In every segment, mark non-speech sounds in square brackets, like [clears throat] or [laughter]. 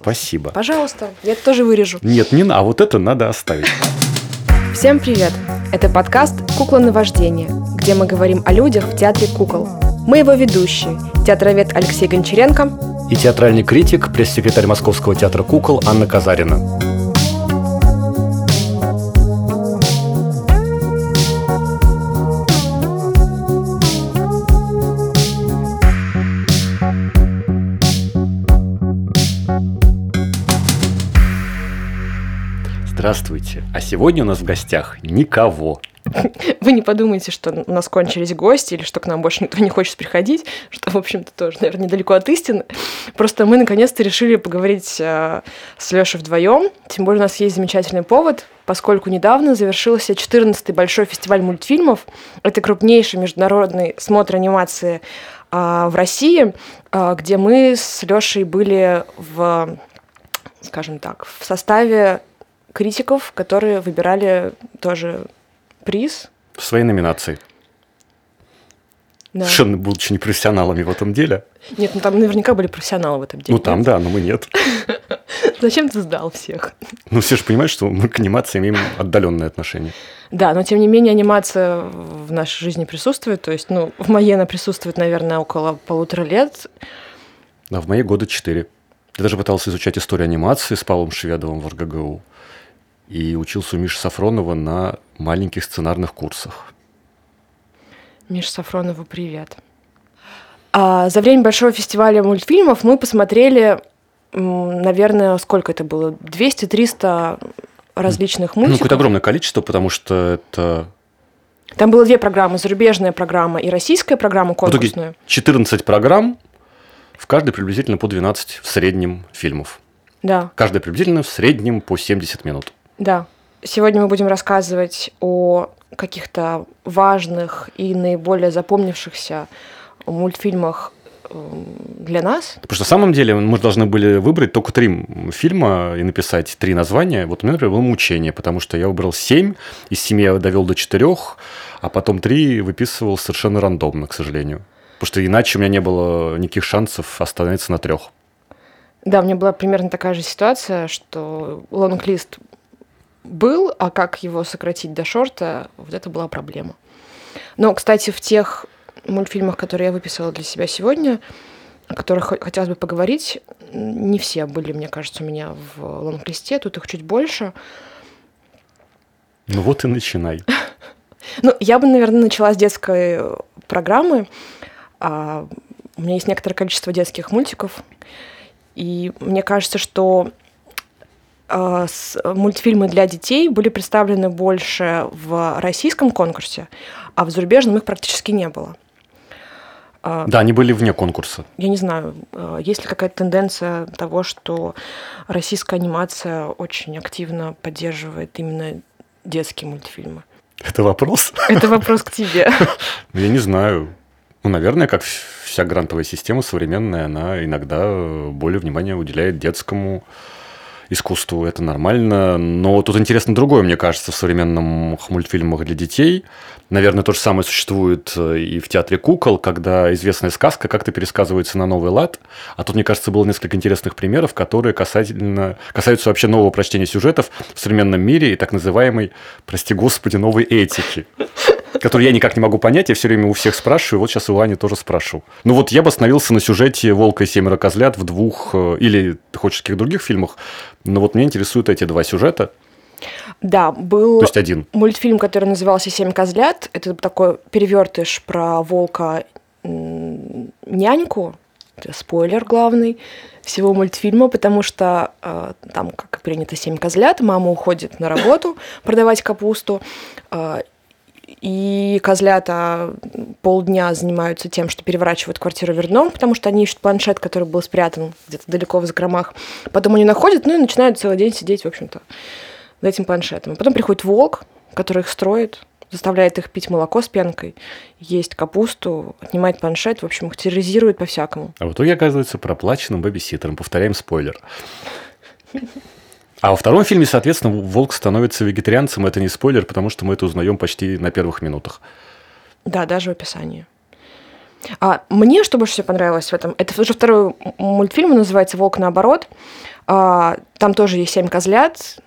Спасибо. Пожалуйста, я это тоже вырежу. Нет, не на, а вот это надо оставить. Всем привет! Это подкаст «Кукла на вождение», где мы говорим о людях в театре кукол. Мы его ведущие, театровед Алексей Гончаренко и театральный критик, пресс-секретарь Московского театра кукол Анна Казарина. Здравствуйте. А сегодня у нас в гостях никого. Вы не подумайте, что у нас кончились гости или что к нам больше никто не хочет приходить, что, в общем-то, тоже, наверное, недалеко от истины. Просто мы наконец-то решили поговорить э, с Лешей вдвоем. Тем более у нас есть замечательный повод, поскольку недавно завершился 14-й большой фестиваль мультфильмов. Это крупнейший международный смотр анимации э, в России, э, где мы с Лешей были в скажем так, в составе критиков, которые выбирали тоже приз. В своей номинации. Да. Совершенно будучи не профессионалами в этом деле. Нет, ну там наверняка были профессионалы в этом деле. Ну там, да, но мы нет. [laughs] Зачем ты сдал всех? Ну все же понимают, что мы к анимации имеем отдаленное отношение. Да, но тем не менее анимация в нашей жизни присутствует. То есть, ну, в моей она присутствует, наверное, около полутора лет. Да, в моей года четыре. Я даже пытался изучать историю анимации с Павлом Шведовым в РГГУ и учился у Миши Сафронова на маленьких сценарных курсах. Миша Сафронову привет. А за время большого фестиваля мультфильмов мы посмотрели, наверное, сколько это было? 200-300 различных мультиков. Ну, какое-то огромное количество, потому что это... Там было две программы, зарубежная программа и российская программа конкурсная. В итоге 14 программ, в каждой приблизительно по 12 в среднем фильмов. Да. Каждая приблизительно в среднем по 70 минут. Да. Сегодня мы будем рассказывать о каких-то важных и наиболее запомнившихся мультфильмах эм, для нас. Потому что на самом деле мы должны были выбрать только три фильма и написать три названия. Вот у меня, например, было «Мучение», потому что я выбрал семь, из семи я довел до четырех, а потом три выписывал совершенно рандомно, к сожалению. Потому что иначе у меня не было никаких шансов остановиться на трех. Да, у меня была примерно такая же ситуация, что лонг-лист был, а как его сократить до шорта, вот это была проблема. Но, кстати, в тех мультфильмах, которые я выписала для себя сегодня, о которых хотелось бы поговорить, не все были, мне кажется, у меня в лонг-листе, тут их чуть больше. Ну вот и начинай. [laughs] Ну, я бы, наверное, начала с детской программы. А, у меня есть некоторое количество детских мультиков, и мне кажется, что мультфильмы для детей были представлены больше в российском конкурсе, а в зарубежном их практически не было. А, да, они были вне конкурса. Я не знаю, есть ли какая-то тенденция того, что российская анимация очень активно поддерживает именно детские мультфильмы. Это вопрос? Это вопрос к тебе. [laughs] Ну, я не знаю. Ну, наверное, как вся грантовая система современная, она иногда более внимания уделяет детскому искусству, это нормально. Но тут интересно другое, мне кажется, в современных мультфильмах для детей. Наверное, то же самое существует э, и в театре кукол, когда известная сказка как-то пересказывается на новый лад. А тут, мне кажется, было несколько интересных примеров, которые касательно, касаются вообще нового прочтения сюжетов в современном мире и так называемой, прости господи, новой этики который я никак не могу понять, я все время у всех спрашиваю, вот сейчас у Ани тоже спрошу. Ну вот я бы остановился на сюжете «Волка и семеро козлят» в двух, э, или ты хочешь каких других фильмах, но вот меня интересуют эти два сюжета. Да, был То есть один. мультфильм, который назывался «Семь козлят». Это такой перевертыш про волка няньку, это спойлер главный всего мультфильма, потому что э, там, как принято, семь козлят, мама уходит на работу продавать капусту, э, и козлята полдня занимаются тем, что переворачивают квартиру вверх дном, потому что они ищут планшет, который был спрятан где-то далеко в закромах. Потом они находят, ну и начинают целый день сидеть, в общем-то, за этим планшетом. Потом приходит волк, который их строит, заставляет их пить молоко с пенкой, есть капусту, отнимает планшет, в общем, их терроризирует по-всякому. А в итоге оказывается проплаченным бэбиситером. Повторяем спойлер. А во втором фильме, соответственно, волк становится вегетарианцем. Это не спойлер, потому что мы это узнаем почти на первых минутах. Да, даже в описании. А мне что больше всего понравилось в этом? Это уже второй мультфильм, он называется «Волк наоборот». А, там тоже есть семь козлят,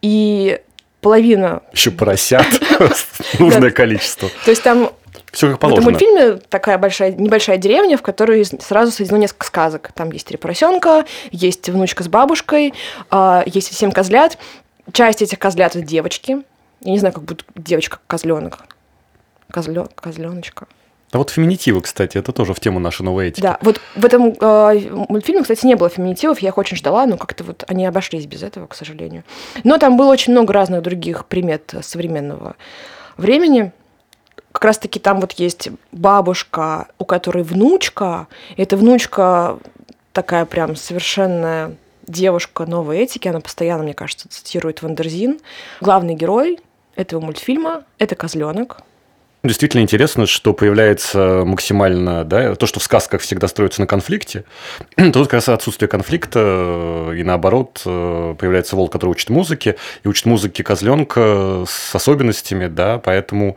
и половина... Еще поросят, [laughs] нужное количество. То есть там все как положено. В этом мультфильме такая большая, небольшая деревня, в которой сразу соединено несколько сказок. Там есть три поросенка, есть внучка с бабушкой, а, есть семь козлят. Часть этих козлят это девочки. Я не знаю, как будет девочка козленок. Козлё... Козленочка. А вот феминитивы, кстати, это тоже в тему нашей новой этики. Да, вот в этом э, мультфильме, кстати, не было феминитивов, я их очень ждала, но как-то вот они обошлись без этого, к сожалению. Но там было очень много разных других примет современного времени. Как раз-таки там вот есть бабушка, у которой внучка. И эта внучка такая прям совершенная девушка новой этики, она постоянно, мне кажется, цитирует Wonderzine. Главный герой этого мультфильма — это козленок, Действительно интересно, что появляется максимально, да, то, что в сказках всегда строится на конфликте, [clears throat] тут как раз отсутствие конфликта, э, и наоборот, э, появляется волк, который учит музыке, и учит музыке козленка с особенностями, да, поэтому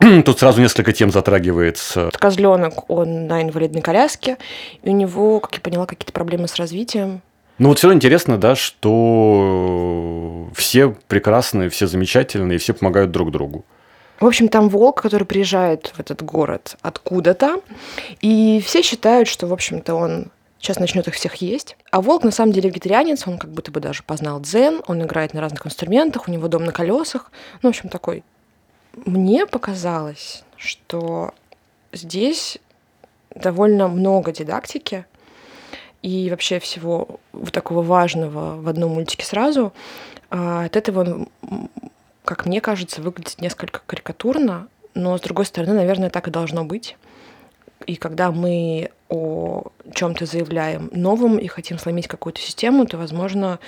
[clears throat] Тут сразу несколько тем затрагивается. Козленок, он на инвалидной коляске, и у него, как я поняла, какие-то проблемы с развитием. Ну вот все равно интересно, да, что все прекрасные, все замечательные, все помогают друг другу. В общем, там волк, который приезжает в этот город откуда-то, и все считают, что, в общем-то, он сейчас начнет их всех есть. А волк на самом деле вегетарианец, он как будто бы даже познал дзен, он играет на разных инструментах, у него дом на колесах. Ну, в общем, такой. Мне показалось, что здесь довольно много дидактики и вообще всего такого важного в одном мультике сразу. А от этого как мне кажется, выглядит несколько карикатурно, но с другой стороны, наверное, так и должно быть. И когда мы о чем-то заявляем новом и хотим сломить какую-то систему, то, возможно,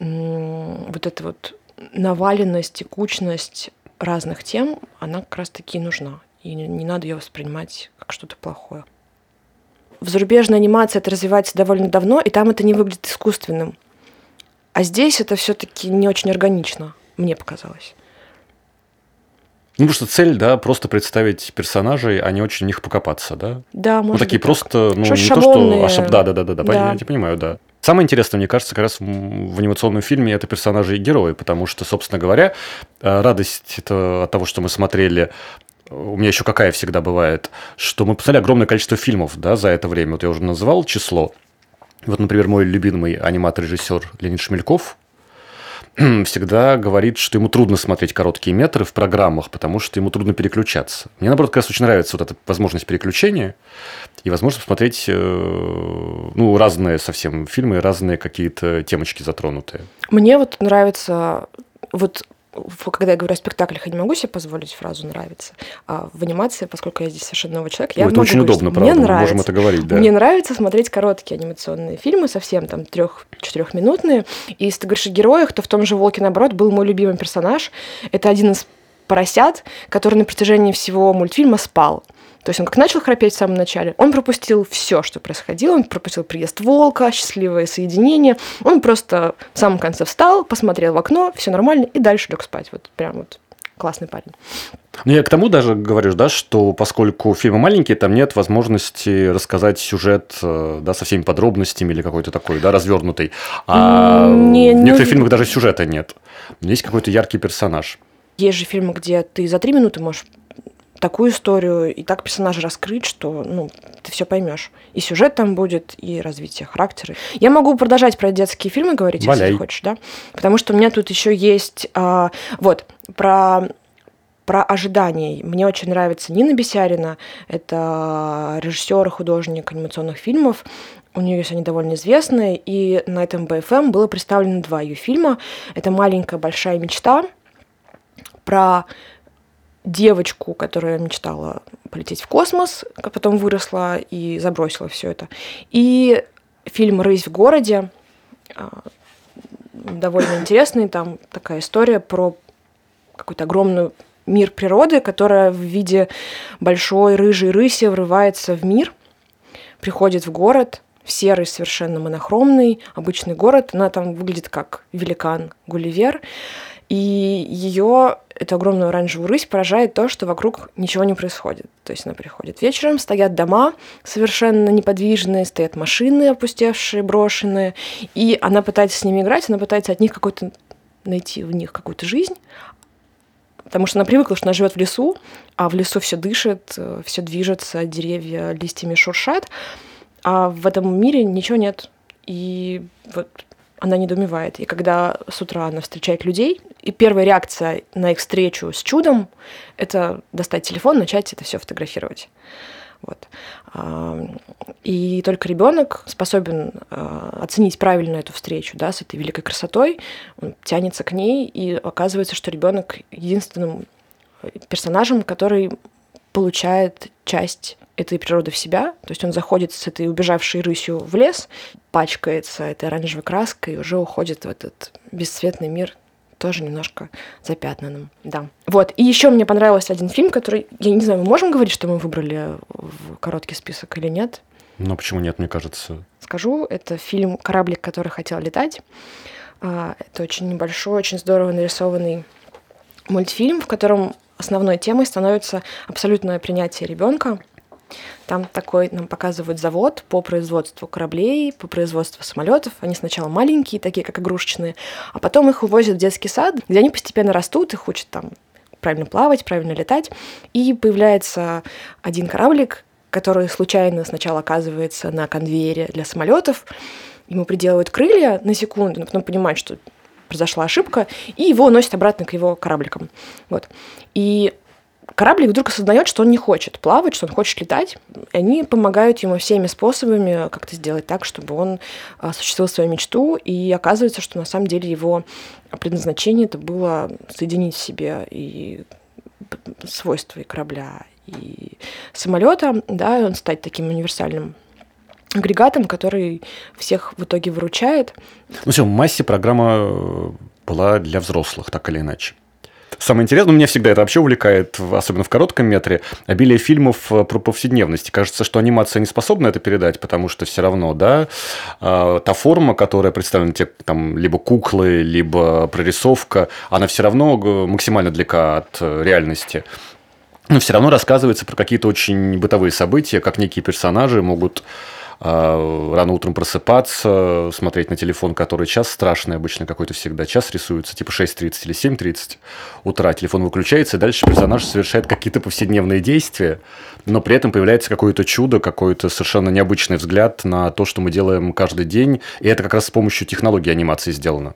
вот эта вот наваленность, текучность разных тем, она как раз-таки нужна. И не надо ее воспринимать как что-то плохое. В зарубежной анимации это развивается довольно давно, и там это не выглядит искусственным. А здесь это все-таки не очень органично мне показалось. Ну, потому что цель, да, просто представить персонажей, а не очень в них покопаться, да? Да, может Ну, такие просто, ну, что не шаблонные... то, что... А, да, да, да, да, да, да. я понимаю, да. Самое интересное, мне кажется, как раз в анимационном фильме это персонажи и герои, потому что, собственно говоря, э, радость это от того, что мы смотрели у меня еще какая всегда бывает, что мы посмотрели огромное количество фильмов да, за это время. Вот я уже называл число. Вот, например, мой любимый аниматор-режиссер Леонид Шмельков, [clears throat] всегда говорит, что ему трудно смотреть короткие метры в программах, потому что ему трудно переключаться. Мне, наоборот, как раз очень нравится вот эта возможность переключения и возможность посмотреть э, ну, разные совсем фильмы, разные какие-то темочки затронутые. Мне вот нравится вот когда я говорю о спектаклях, я не могу себе позволить фразу «нравится». А в анимации, поскольку я здесь совершенно новый человек, Ой, я это очень говорить, удобно, правда, мне нравится, можем это говорить, да. Мне нравится смотреть короткие анимационные фильмы, совсем там трех-четырехминутные. И если ты говоришь о героях, то в том же «Волке», наоборот, был мой любимый персонаж. Это один из поросят, который на протяжении всего мультфильма спал. То есть он как начал храпеть в самом начале, он пропустил все, что происходило, он пропустил приезд волка, счастливое соединение, он просто в самом конце встал, посмотрел в окно, все нормально, и дальше лег спать. Вот прям вот классный парень. Ну, я к тому даже говорю, да, что поскольку фильмы маленькие, там нет возможности рассказать сюжет э, да, со всеми подробностями или какой-то такой, да, развернутый. А не, в некоторых не... фильмах даже сюжета нет. Есть какой-то яркий персонаж. Есть же фильмы, где ты за три минуты можешь такую историю и так персонажа раскрыть, что ну, ты все поймешь. И сюжет там будет, и развитие характера. Я могу продолжать про детские фильмы говорить, Валяй. если хочешь, да? Потому что у меня тут еще есть а, вот про про ожидания. Мне очень нравится Нина Бесярина. Это режиссер художник анимационных фильмов. У нее есть они довольно известные. И на этом БФМ было представлено два ее фильма. Это «Маленькая большая мечта» про девочку, которая мечтала полететь в космос, а потом выросла и забросила все это. И фильм «Рысь в городе», а, довольно интересный, там такая история про какой-то огромный мир природы, которая в виде большой рыжей рыси врывается в мир, приходит в город, в серый, совершенно монохромный, обычный город. Она там выглядит как великан Гулливер. И ее, эту огромную оранжевую рысь, поражает то, что вокруг ничего не происходит. То есть она приходит вечером, стоят дома совершенно неподвижные, стоят машины опустевшие, брошенные, и она пытается с ними играть, она пытается от них какой-то найти в них какую-то жизнь, потому что она привыкла, что она живет в лесу, а в лесу все дышит, все движется, деревья листьями шуршат, а в этом мире ничего нет. И вот она недоумевает. И когда с утра она встречает людей, и первая реакция на их встречу с чудом — это достать телефон, начать это все фотографировать. Вот. И только ребенок способен а, оценить правильно эту встречу да, с этой великой красотой, он тянется к ней, и оказывается, что ребенок единственным персонажем, который получает часть этой природы в себя. То есть он заходит с этой убежавшей рысью в лес, пачкается этой оранжевой краской и уже уходит в этот бесцветный мир тоже немножко запятнанным, да. Вот, и еще мне понравился один фильм, который, я не знаю, мы можем говорить, что мы выбрали в короткий список или нет? Ну, почему нет, мне кажется. Скажу, это фильм «Кораблик, который хотел летать». А, это очень небольшой, очень здорово нарисованный мультфильм, в котором основной темой становится абсолютное принятие ребенка, там такой нам показывают завод по производству кораблей, по производству самолетов. Они сначала маленькие, такие как игрушечные, а потом их увозят в детский сад, где они постепенно растут, их учат там правильно плавать, правильно летать. И появляется один кораблик, который случайно сначала оказывается на конвейере для самолетов. Ему приделывают крылья на секунду, но потом понимают, что произошла ошибка, и его уносят обратно к его корабликам. Вот. И кораблик вдруг осознает, что он не хочет плавать, что он хочет летать. И они помогают ему всеми способами как-то сделать так, чтобы он осуществил свою мечту. И оказывается, что на самом деле его предназначение это было соединить в себе и свойства и корабля, и самолета, да, и он стать таким универсальным агрегатом, который всех в итоге выручает. Ну все, в массе программа была для взрослых, так или иначе. Самое интересное, ну, меня всегда это вообще увлекает, особенно в коротком метре, обилие фильмов э, про повседневность. Кажется, что анимация не способна это передать, потому что все равно, да, а, та форма, которая представлена, те, там, либо куклы, либо прорисовка, она все равно максимально далека от э, реальности но все равно рассказывается про какие-то очень бытовые события, как некие персонажи могут рано утром просыпаться, смотреть на телефон, который час страшный, обычно какой-то всегда час рисуется, типа 6.30 или 7.30 утра, телефон выключается, и дальше персонаж совершает какие-то повседневные действия, но при этом появляется какое-то чудо, какой-то совершенно необычный взгляд на то, что мы делаем каждый день, и это как раз с помощью технологии анимации сделано.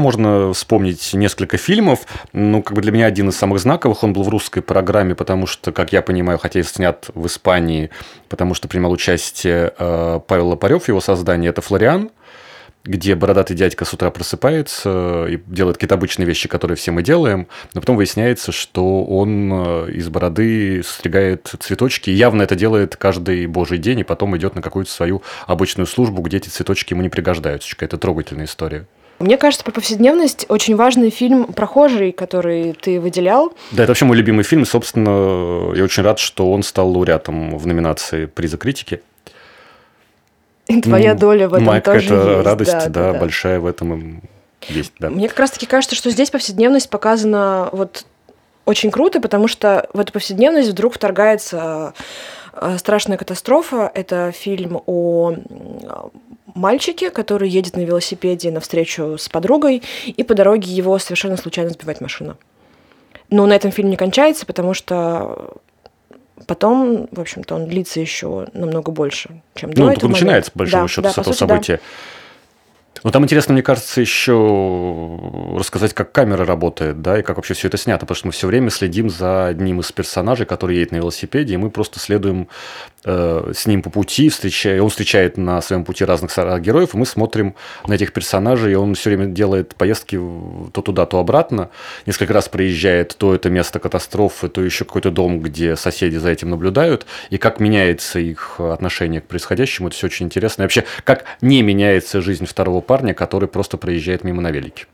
Можно вспомнить несколько фильмов. Ну, как бы для меня один из самых знаковых. Он был в русской программе, потому что, как я понимаю, хотя и снят в Испании, потому что принимал участие э, Павел Лопарев, его создание. Это «Флориан», где бородатый дядька с утра просыпается и делает какие-то обычные вещи, которые все мы делаем, но потом выясняется, что он э, из бороды стригает цветочки, и явно это делает каждый божий день, и потом идет на какую-то свою обычную службу, где эти цветочки ему не пригождаются. Какая-то трогательная история. Мне кажется, про повседневность очень важный фильм «Прохожий», который ты выделял. Да, это вообще мой любимый фильм. Собственно, я очень рад, что он стал лауреатом в номинации приза критики. И твоя ну, доля в этом Моя тоже есть. радость, да, да, да, большая в этом есть, да. Мне как раз-таки кажется, что здесь повседневность показана вот очень круто, потому что в эту повседневность вдруг вторгается страшная катастрофа. Это фильм о мальчике, который едет на велосипеде навстречу с подругой, и по дороге его совершенно случайно сбивает машина. Но на этом фильм не кончается, потому что потом, в общем-то, он длится еще намного больше, чем до ну, этого. Ну, начинается, по большому да, счету, да, с этого сути, события. Да. Ну, там интересно, мне кажется, еще рассказать, как камера работает, да, и как вообще все это снято, потому что мы все время следим за одним из персонажей, который едет на велосипеде, и мы просто следуем с ним по пути, встречая, он встречает на своем пути разных героев, и мы смотрим на этих персонажей, и он все время делает поездки то туда, то обратно, несколько раз проезжает то это место катастрофы, то еще какой-то дом, где соседи за этим наблюдают, и как меняется их отношение к происходящему, это все очень интересно. И вообще, как не меняется жизнь второго парня, который просто проезжает мимо на велике.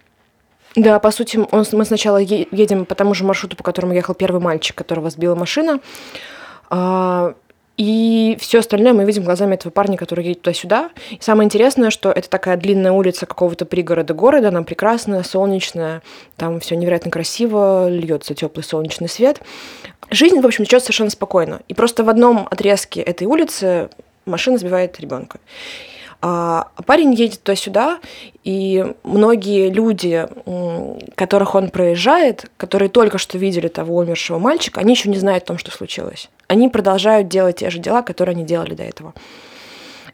Да, по сути, он, мы сначала едем по тому же маршруту, по которому ехал первый мальчик, которого сбила машина. И все остальное мы видим глазами этого парня, который едет туда-сюда. И самое интересное, что это такая длинная улица какого-то пригорода города, она прекрасная, солнечная, там все невероятно красиво, льется теплый солнечный свет. Жизнь, в общем, течет совершенно спокойно. И просто в одном отрезке этой улицы машина сбивает ребенка. А парень едет туда-сюда, и многие люди, которых он проезжает, которые только что видели того умершего мальчика, они еще не знают о том, что случилось. Они продолжают делать те же дела, которые они делали до этого.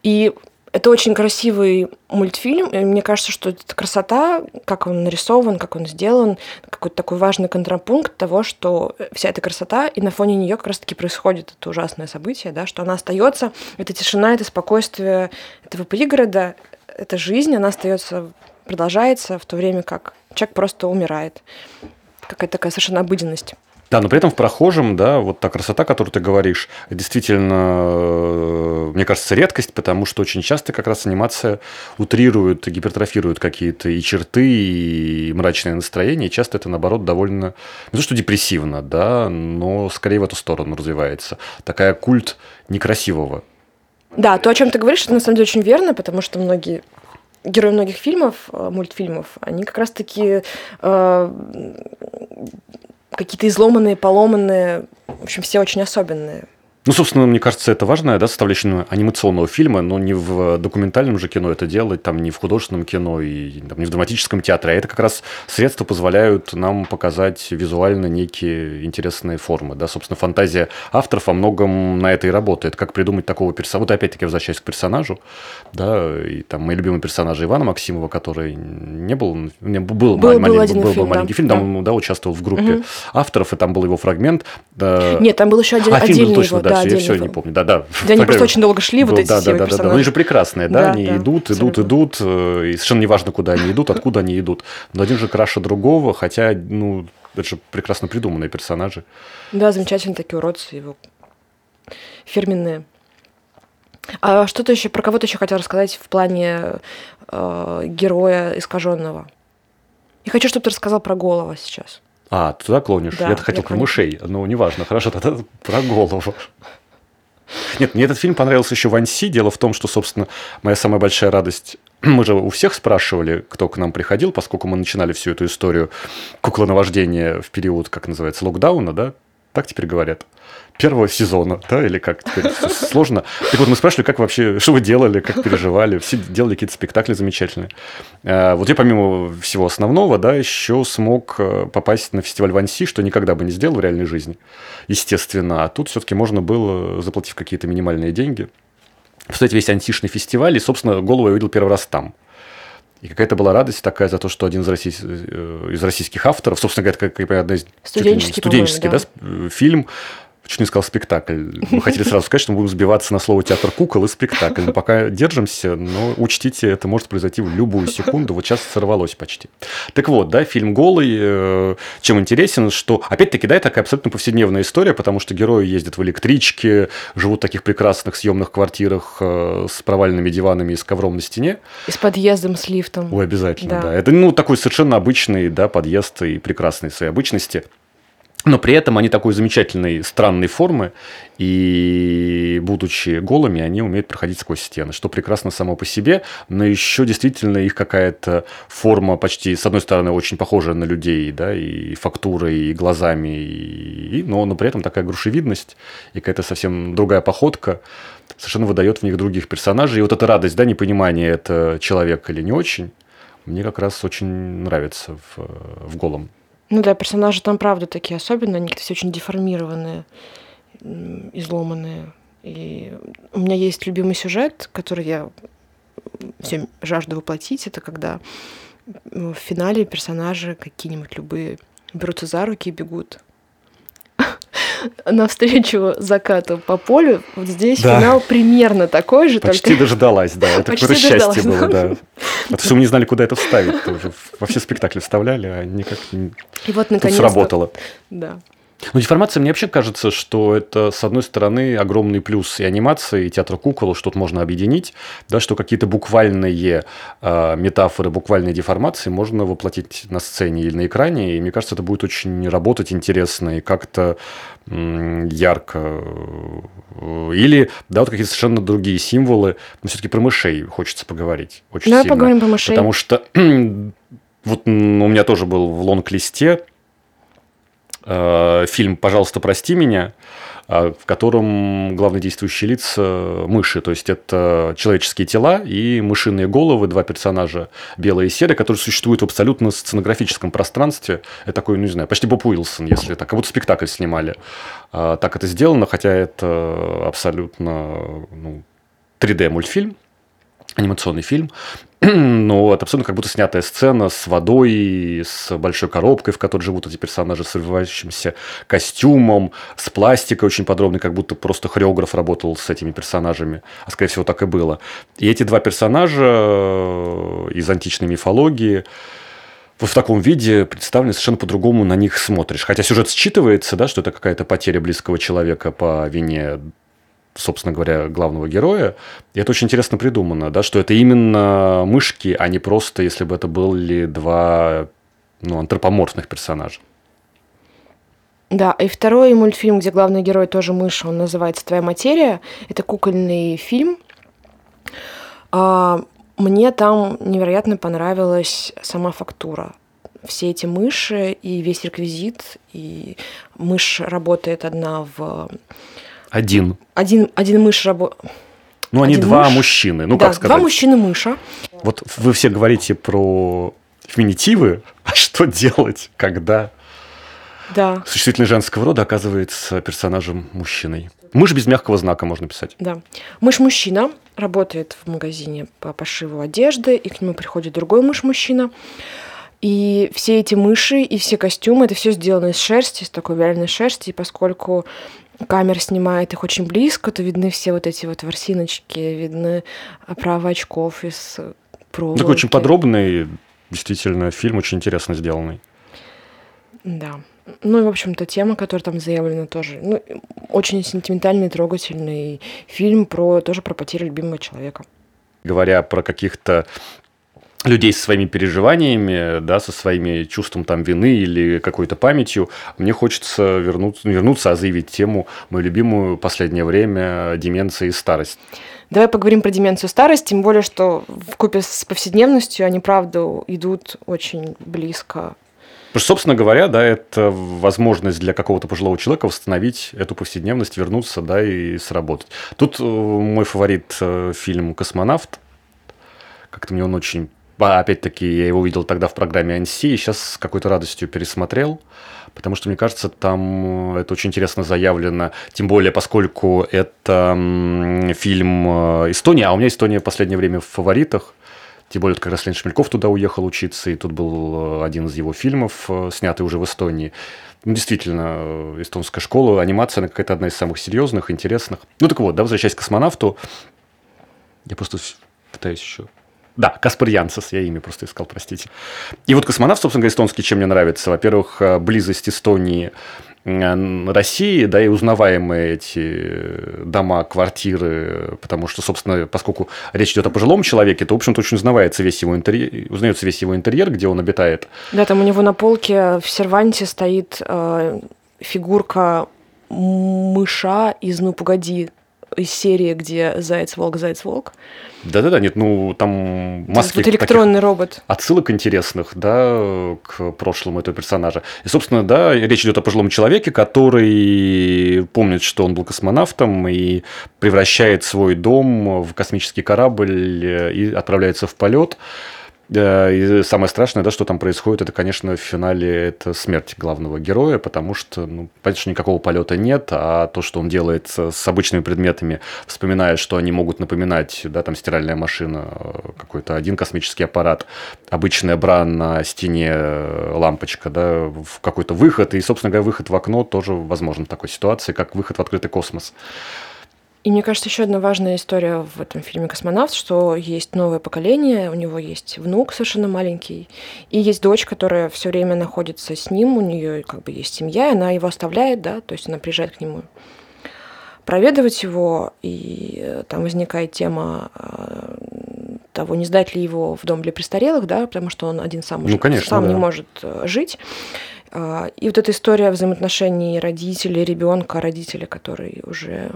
И это очень красивый мультфильм, и мне кажется, что эта красота, как он нарисован, как он сделан, какой-то такой важный контрапункт того, что вся эта красота, и на фоне нее как раз-таки происходит это ужасное событие, да, что она остается, эта тишина, это спокойствие этого пригорода, эта жизнь, она остается, продолжается, в то время как человек просто умирает. Какая-то такая совершенно обыденность. Да, но при этом в прохожем, да, вот та красота, которую ты говоришь, действительно, э, мне кажется, редкость, потому что очень часто как раз анимация утрирует, гипертрофирует какие-то и черты, и мрачное настроение, и часто это, наоборот, довольно, не то что депрессивно, да, но скорее в эту сторону развивается. Такая культ некрасивого. Да, то, о чем ты говоришь, это на самом деле очень верно, потому что многие герои многих фильмов, э, мультфильмов, они как раз-таки э, какие-то изломанные, поломанные, в общем, все очень особенные. Ну, собственно, мне кажется, это важная да, составляющая анимационного фильма, но не в документальном же кино это делать, там не в художественном кино и там, не в драматическом театре, а это как раз средства позволяют нам показать визуально некие интересные формы. Да? Собственно, фантазия авторов во многом на это и работает. Как придумать такого персонажа? Вот опять-таки возвращаясь к персонажу, да, и там мои любимые персонажи Ивана Максимова, который не был, не, был, был, был, малень, один был, фильм, был маленький да. фильм, там да. Да, участвовал в группе угу. авторов, и там был его фрагмент. Да. Нет, там был еще один, а, отдельный фильм был точно, его, да, да, я все не помню. Да, да. Да, они просто очень долго шли, вот эти да, все да, да, да, они же прекрасные, да, да они да, идут, идут, идут, э, и совершенно неважно, куда они идут, откуда они идут. Но один же краше другого, хотя, ну, это же прекрасно придуманные персонажи. Да, замечательные такие уродцы его фирменные. А что-то еще про кого-то еще хотел рассказать в плане э, героя искаженного. Я хочу, чтобы ты рассказал про голову сейчас. А, туда клонишь? Да, Я-то хотел я про мышей, но неважно. Хорошо, тогда про голову. Нет, мне этот фильм понравился еще в Анси. Дело в том, что, собственно, моя самая большая радость [clears throat] мы же у всех спрашивали, кто к нам приходил, поскольку мы начинали всю эту историю куклоновождения в период, как называется, локдауна, да? Так теперь говорят первого сезона, да, или как теперь сложно. Так вот, мы спрашивали, как вообще, что вы делали, как переживали, все делали какие-то спектакли замечательные. А, вот я помимо всего основного, да, еще смог э, попасть на фестиваль Ванси, что никогда бы не сделал в реальной жизни, естественно. А тут все-таки можно было, заплатив какие-то минимальные деньги, встретить весь антишный фестиваль, и, собственно, голову я увидел первый раз там. И какая-то была радость такая за то, что один из, российс... Э, из российских авторов, собственно говоря, как, как одна из студенческий, студенческий да. Да, фильм чуть не сказал спектакль. Мы хотели сразу сказать, что мы будем сбиваться на слово театр кукол и спектакль. Но пока держимся, но учтите, это может произойти в любую секунду. Вот сейчас сорвалось почти. Так вот, да, фильм «Голый», э, чем интересен, что, опять-таки, да, это такая абсолютно повседневная история, потому что герои ездят в электричке, живут в таких прекрасных съемных квартирах э, с провальными диванами и с ковром на стене. И с подъездом, с лифтом. Ой, обязательно, да. да. Это, ну, такой совершенно обычный, да, подъезд и прекрасный в своей обычности. Но при этом они такой замечательной, странной формы, и будучи голыми, они умеют проходить сквозь стены, что прекрасно само по себе, но еще действительно их какая-то форма почти, с одной стороны, очень похожая на людей, да, и фактурой, и глазами, и, но, но при этом такая грушевидность, и какая-то совсем другая походка совершенно выдает в них других персонажей. И вот эта радость, да, непонимание, это человек или не очень, мне как раз очень нравится в, в голом. Ну да, персонажи там правда такие особенные, они все очень деформированные, изломанные. И у меня есть любимый сюжет, который я все жажду воплотить. Это когда в финале персонажи какие-нибудь любые берутся за руки и бегут [laughs] навстречу закату по полю. Вот здесь да. финал примерно такой же. Почти только... дождалась, да. Это какое-то счастье было, да. А то, что мы не знали, куда это вставить. Тоже во все спектакли вставляли, а никак не... И вот наконец сработало. Да. Ну, деформация, мне вообще кажется, что это, с одной стороны, огромный плюс и анимации, и театра кукол, что тут можно объединить, да, что какие-то буквальные э, метафоры, буквальные деформации можно воплотить на сцене или на экране, и мне кажется, это будет очень работать интересно и как-то ярко. Или, да, вот какие-то совершенно другие символы, но все-таки про мышей хочется поговорить очень Давай сильно. поговорим про мышей. Потому что [clears throat] вот у меня тоже был в лонг-листе фильм «Пожалуйста, прости меня», э, в котором главные действующие лица мыши, то есть это человеческие тела и мышиные головы, два персонажа, белые и серые, которые существуют в абсолютно сценографическом пространстве. Это такой, ну не знаю, почти Боб Уилсон, если так, как будто спектакль снимали. Так это сделано, хотя это абсолютно ну, 3D-мультфильм, анимационный фильм. [clears throat] Но это абсолютно как будто снятая сцена с водой, с большой коробкой, в которой живут эти персонажи, с развивающимся костюмом, с пластикой очень подробной, как будто просто хореограф работал с этими персонажами. А скорее всего так и было. И эти два персонажа э, из античной мифологии в таком виде представлены совершенно по-другому на них смотришь. Хотя сюжет считывается, да, что это какая-то потеря близкого человека по вине собственно говоря, главного героя. И это очень интересно придумано, да, что это именно мышки, а не просто, если бы это были два ну, антропоморфных персонажа. Да, и второй мультфильм, где главный герой тоже мышь, он называется «Твоя материя». Это кукольный фильм. А, Мне там невероятно понравилась сама фактура. Все эти мыши и весь реквизит, и мышь работает одна в... Один. Один, один мышь работает... Ну, они Один два мышь. мужчины. Ну, да, как сказать? два мужчины мыша. Вот вы все говорите про феминитивы, [laughs] а что делать, когда Да, существительное женского рода оказывается персонажем мужчиной? Мышь без мягкого знака можно писать. да. Мышь-мужчина работает в магазине по пошиву одежды, и к нему приходит другой мышь-мужчина. И все эти мыши и все костюмы, это все сделано из шерсти, из такой вяленой шерсти, и поскольку камера снимает их очень близко, то видны все вот эти вот ворсиночки, видны оправы очков из проволоки. Такой очень подробный, действительно, фильм очень интересно сделанный. Да. Ну и, в общем-то, тема, которая там заявлена тоже. Ну, очень сентиментальный, трогательный фильм про тоже про потерю любимого человека. говоря про каких-то людей со своими переживаниями, да, со своими чувством там вины или какой-то памятью, мне хочется вернуться, ну, вернуться, а заявить тему, мою любимую последнее время, деменция и старость. Давай поговорим про деменцию старость, тем более, что в купе с повседневностью они, правда, идут очень близко. Потому что, собственно говоря, да, это возможность для какого-то пожилого человека восстановить эту повседневность, вернуться, да, и сработать. Тут э, мой фаворит э, фильм «Космонавт». Как-то мне он очень... Опять-таки, я его видел тогда в программе «Анси», и сейчас с какой-то радостью пересмотрел, потому что, мне кажется, там это очень интересно заявлено, тем более, поскольку это фильм э, «Эстония», а у меня «Эстония» в последнее время в фаворитах, тем более, как раз Лен Шмельков туда уехал учиться, и тут был э, один из его фильмов, э, снятый уже в Эстонии. Ну, действительно, э, эстонская школа, анимация, она какая-то одна из самых серьезных, интересных. Ну, так вот, да, возвращаясь к космонавту, я просто пытаюсь еще... Да, Каспар Янсес, я имя просто искал, простите. И вот космонавт, собственно говоря, эстонский, чем мне нравится? Во-первых, э, близость Эстонии России, да, и узнаваемые эти э, дома, квартиры, потому что, собственно, поскольку речь идет о пожилом человеке, то, в общем-то, очень узнавается весь его интерьер, узнается весь его интерьер, где он обитает. Да, там у него на полке в серванте стоит э, фигурка мыша из «Ну, погоди», из серии, где «Заяц-волк, заяц-волк». Да-да-да, нет, ну, там маски вот таких электронный робот. отсылок интересных, да, к прошлому этого персонажа. И, собственно, да, речь идет о пожилом человеке, который помнит, что он был космонавтом и превращает свой дом в космический корабль э, и отправляется в полет. Э, И самое страшное, да, что там происходит, это, конечно, в финале это смерть главного героя, потому что, ну, понятно, что никакого полета нет, а то, что он делает с обычными предметами, вспоминая, что они могут напоминать, да, там стиральная машина, э, какой-то один космический аппарат, обычная бра на стене, э, лампочка, да, в какой-то выход, и, собственно говоря, выход в окно тоже возможен в такой ситуации, как выход в открытый космос. И мне кажется, еще одна важная история в этом фильме «Космонавт», что есть новое поколение, у него есть внук совершенно маленький, и есть дочь, которая все время находится с ним, у нее как бы есть семья, и она его оставляет, да, то есть она приезжает к нему проведывать его, и э, там возникает тема э, того, не сдать ли его в дом для престарелых, да, потому что он один сам, ну, конечно, сам да. не может э, жить. А, и вот эта история взаимоотношений родителей, ребенка, родителя, который уже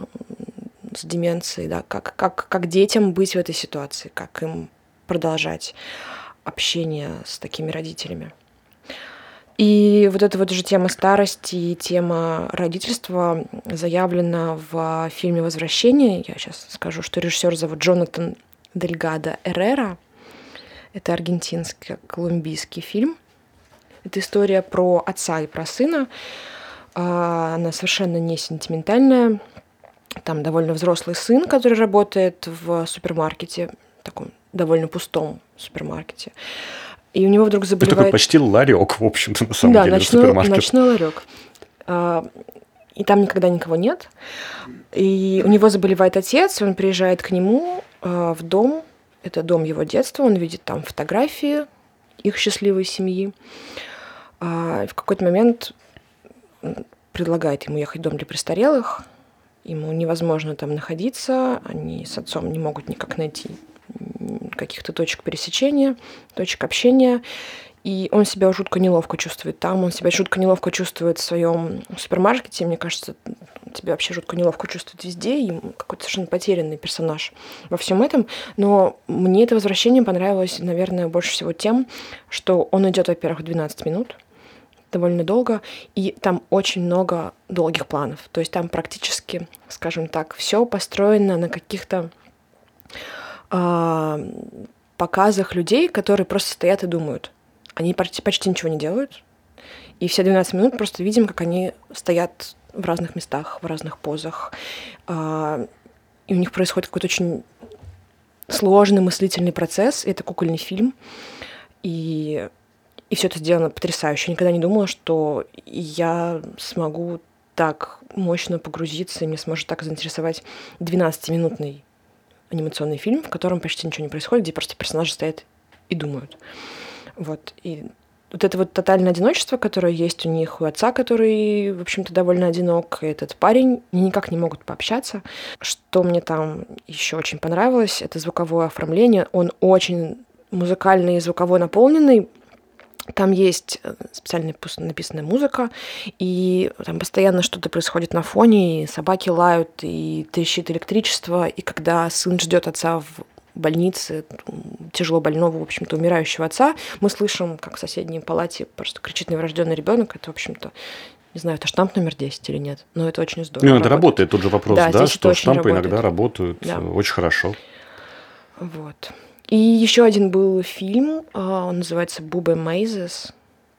с деменцией, да, как, как, как детям быть в этой ситуации, как им продолжать общение с такими родителями. И вот эта вот же тема старости и тема родительства заявлена в фильме «Возвращение». Я сейчас скажу, что режиссер зовут Джонатан Дельгадо Эррера. Это аргентинский колумбийский фильм. Это история про отца и про сына. А, она совершенно не сентиментальная. Там довольно взрослый сын, который работает в супермаркете, таком довольно пустом супермаркете. И у него вдруг заболевает... Это такой почти ларек, в общем-то, на самом да, деле, ночной, супермаркет. ночной ларек. А, и там никогда никого нет. И у него заболевает отец, он приезжает к нему а, в дом. Это дом его детства. Он видит там фотографии их счастливой семьи. А, в какой-то момент предлагает ему ехать в дом для престарелых. Ему невозможно там находиться, они с отцом не могут никак найти каких-то точек пересечения, точек общения. И он себя жутко неловко чувствует там, он себя жутко неловко чувствует в своем супермаркете. Мне кажется, тебя вообще жутко неловко чувствует везде, и какой-то совершенно потерянный персонаж во всем этом. Но мне это возвращение понравилось, наверное, больше всего тем, что он идет, во-первых, 12 минут, довольно долго, и там очень много долгих планов. То есть там практически, скажем так, все построено на каких-то э, показах людей, которые просто стоят и думают. Они почти, почти ничего не делают. И все 12 минут просто видим, как они стоят в разных местах, в разных позах. Э, и у них происходит какой-то очень сложный мыслительный процесс. Это кукольный фильм. И, и все это сделано потрясающе. Я никогда не думала, что я смогу так мощно погрузиться, и меня сможет так заинтересовать 12-минутный анимационный фильм, в котором почти ничего не происходит, где просто персонажи стоят и думают. Вот. И вот это вот тотальное одиночество, которое есть у них, у отца, который, в общем-то, довольно одинок, и этот парень, они никак не могут пообщаться. Что мне там еще очень понравилось, это звуковое оформление. Он очень музыкальный и звуковой наполненный, там есть э, специально написанная музыка, и там постоянно что-то происходит на фоне, и собаки лают, и трещит электричество, и когда сын ждет отца в больнице, тяжело больного, в общем-то, умирающего отца, мы слышим, как в соседней палате просто кричит новорожденный ребенок. Это, в общем-то, не знаю, это штамп номер 10 или нет, но это очень здорово. Ну, это работает, тут же вопрос, да, да что штампы работает. иногда работают да. очень хорошо. Вот. И еще один был фильм, а, он называется «Буба Мейзес»,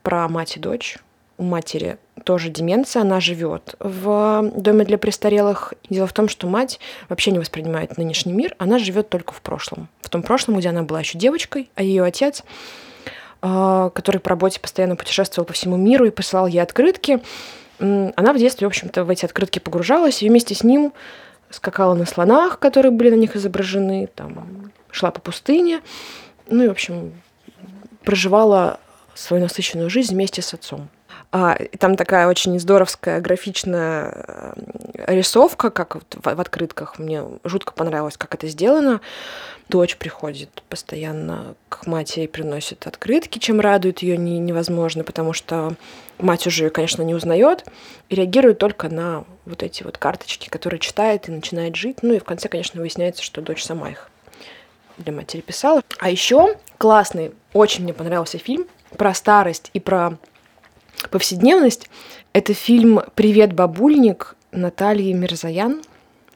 про мать и дочь. У матери тоже деменция, она живет в доме для престарелых. Дело в том, что мать вообще не воспринимает нынешний мир, она живет только в прошлом. В том прошлом, где она была еще девочкой, а ее отец, а, который по работе постоянно путешествовал по всему миру и посылал ей открытки, она в детстве, в общем-то, в эти открытки погружалась, и вместе с ним скакала на слонах, которые были на них изображены, там, шла по пустыне, ну и, в общем, проживала свою насыщенную жизнь вместе с отцом. А, там такая очень здоровская графичная э, рисовка, как вот в, в открытках. Мне жутко понравилось, как это сделано. Дочь приходит постоянно к матери, приносит открытки, чем радует ее не, невозможно, потому что мать уже, конечно, не узнает и реагирует только на вот эти вот карточки, которые читает и начинает жить. Ну и в конце, конечно, выясняется, что дочь сама их для матери писала. А еще классный, очень мне понравился фильм про старость и про повседневность. Это фильм «Привет, бабульник» Натальи Мирзаян.